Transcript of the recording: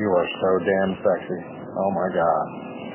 You are so damn sexy. Oh my god.